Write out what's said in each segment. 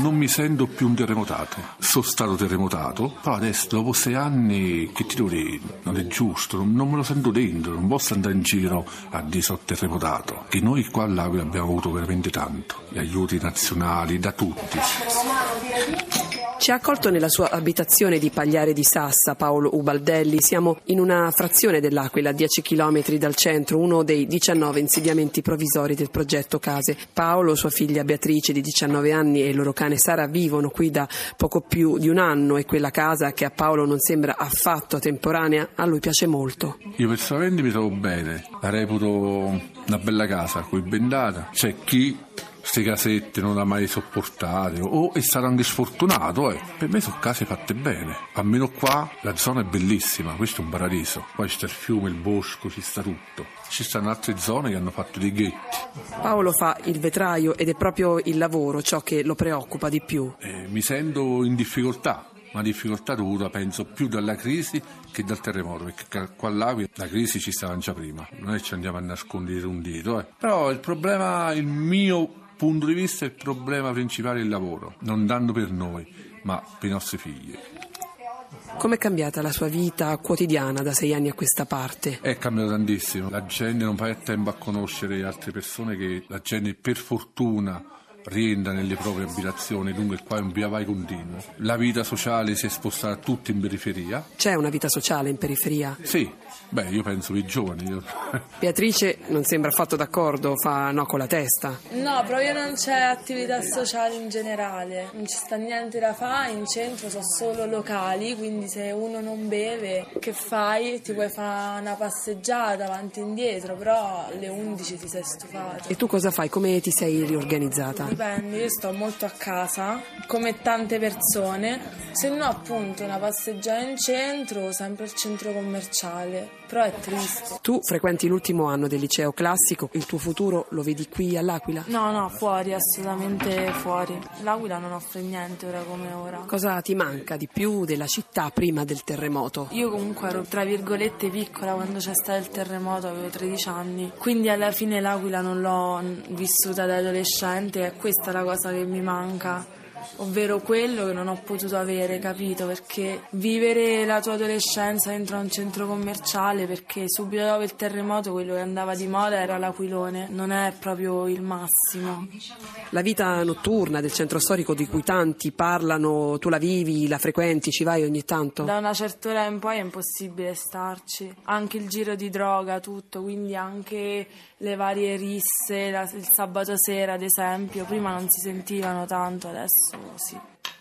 Non mi sento più un terremotato. Sono stato terremotato, però adesso dopo sei anni che ti devo dire? Non è giusto, non, non me lo sento dentro, non posso andare in giro a dire sono terremotato. Che noi qua all'Aquila abbiamo avuto veramente tanto, gli aiuti nazionali da tutti. Ci ha accolto nella sua abitazione di Pagliare di Sassa Paolo Ubaldelli. Siamo in una frazione dell'Aquila, a 10 km dal centro, uno dei 19 insediamenti provvisori del progetto Case. Paolo, sua figlia Beatrice di 19 anni e il loro cane Sara vivono qui da poco più di un anno e quella casa che a Paolo non sembra affatto temporanea, a lui piace molto. Io personalmente mi trovo bene, la reputo una bella casa, qui bendata. C'è chi queste casette non l'ha mai sopportate o è stato anche sfortunato eh. per me sono case fatte bene. Almeno qua la zona è bellissima questo è un paradiso. Poi c'è il fiume, il bosco, ci sta tutto. Ci stanno altre zone che hanno fatto dei ghetti. Paolo fa il vetraio ed è proprio il lavoro ciò che lo preoccupa di più. Eh, mi sento in difficoltà una difficoltà dovuta penso più dalla crisi che dal terremoto perché qua all'Aquila la crisi ci stava già prima. Non è che ci andiamo a nascondere un dito eh. però il problema il mio punto di vista il problema principale è il lavoro, non tanto per noi, ma per i nostri figli. Com'è cambiata la sua vita quotidiana da sei anni a questa parte? È cambiato tantissimo, la gente non fa tempo a conoscere altre persone che la gente per fortuna rientra nelle proprie abitazioni, dunque qua è un via vai continuo. La vita sociale si è spostata tutta in periferia. C'è una vita sociale in periferia? Sì, beh, io penso che i giovani. Io... Beatrice non sembra affatto d'accordo, fa no con la testa. No, proprio non c'è attività sociale in generale, non ci sta niente da fare, in centro sono solo locali, quindi se uno non beve, che fai? Ti puoi fare una passeggiata avanti e indietro, però alle 11 ti sei stufato. E tu cosa fai? Come ti sei riorganizzata? Dipende, io sto molto a casa, come tante persone, se no appunto una passeggiata in centro, sempre il centro commerciale, però è triste. Tu frequenti l'ultimo anno del liceo classico, il tuo futuro lo vedi qui all'Aquila? No, no, fuori, assolutamente fuori. L'Aquila non offre niente ora come ora. Cosa ti manca di più della città prima del terremoto? Io comunque ero tra virgolette piccola quando c'è stato il terremoto, avevo 13 anni, quindi alla fine l'Aquila non l'ho vissuta da adolescente e questa è la cosa che mi manca ovvero quello che non ho potuto avere, capito? Perché vivere la tua adolescenza dentro a un centro commerciale, perché subito dopo il terremoto quello che andava di moda era l'aquilone, non è proprio il massimo. La vita notturna del centro storico di cui tanti parlano, tu la vivi, la frequenti, ci vai ogni tanto? Da una certa ora in poi è impossibile starci, anche il giro di droga, tutto, quindi anche le varie risse, la, il sabato sera ad esempio, prima non si sentivano tanto, adesso sì.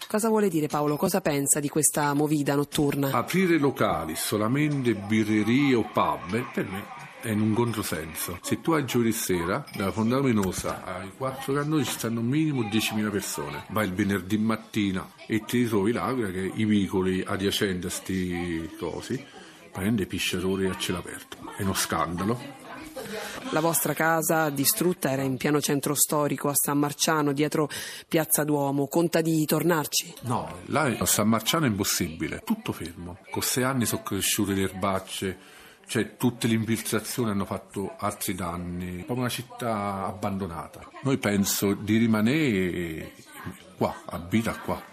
Cosa vuole dire Paolo? Cosa pensa di questa movida notturna? Aprire locali, solamente birrerie o pub, per me è in un controsenso. Se tu hai giovedì sera, dalla Fonda Luminosa ai quattro cannoni ci stanno minimo 10.000 persone. Vai il venerdì mattina e ti ritrovi là che i vicoli adiacenti a sti cosi prende pisciatori a cielo aperto. È uno scandalo. La vostra casa distrutta era in piano centro storico a San Marciano, dietro Piazza Duomo. Conta di tornarci? No, là a San Marciano è impossibile, tutto fermo. Con sei anni sono cresciute le erbacce, cioè tutte le infiltrazioni hanno fatto altri danni, è una città abbandonata. Noi penso di rimanere qua, abita qua.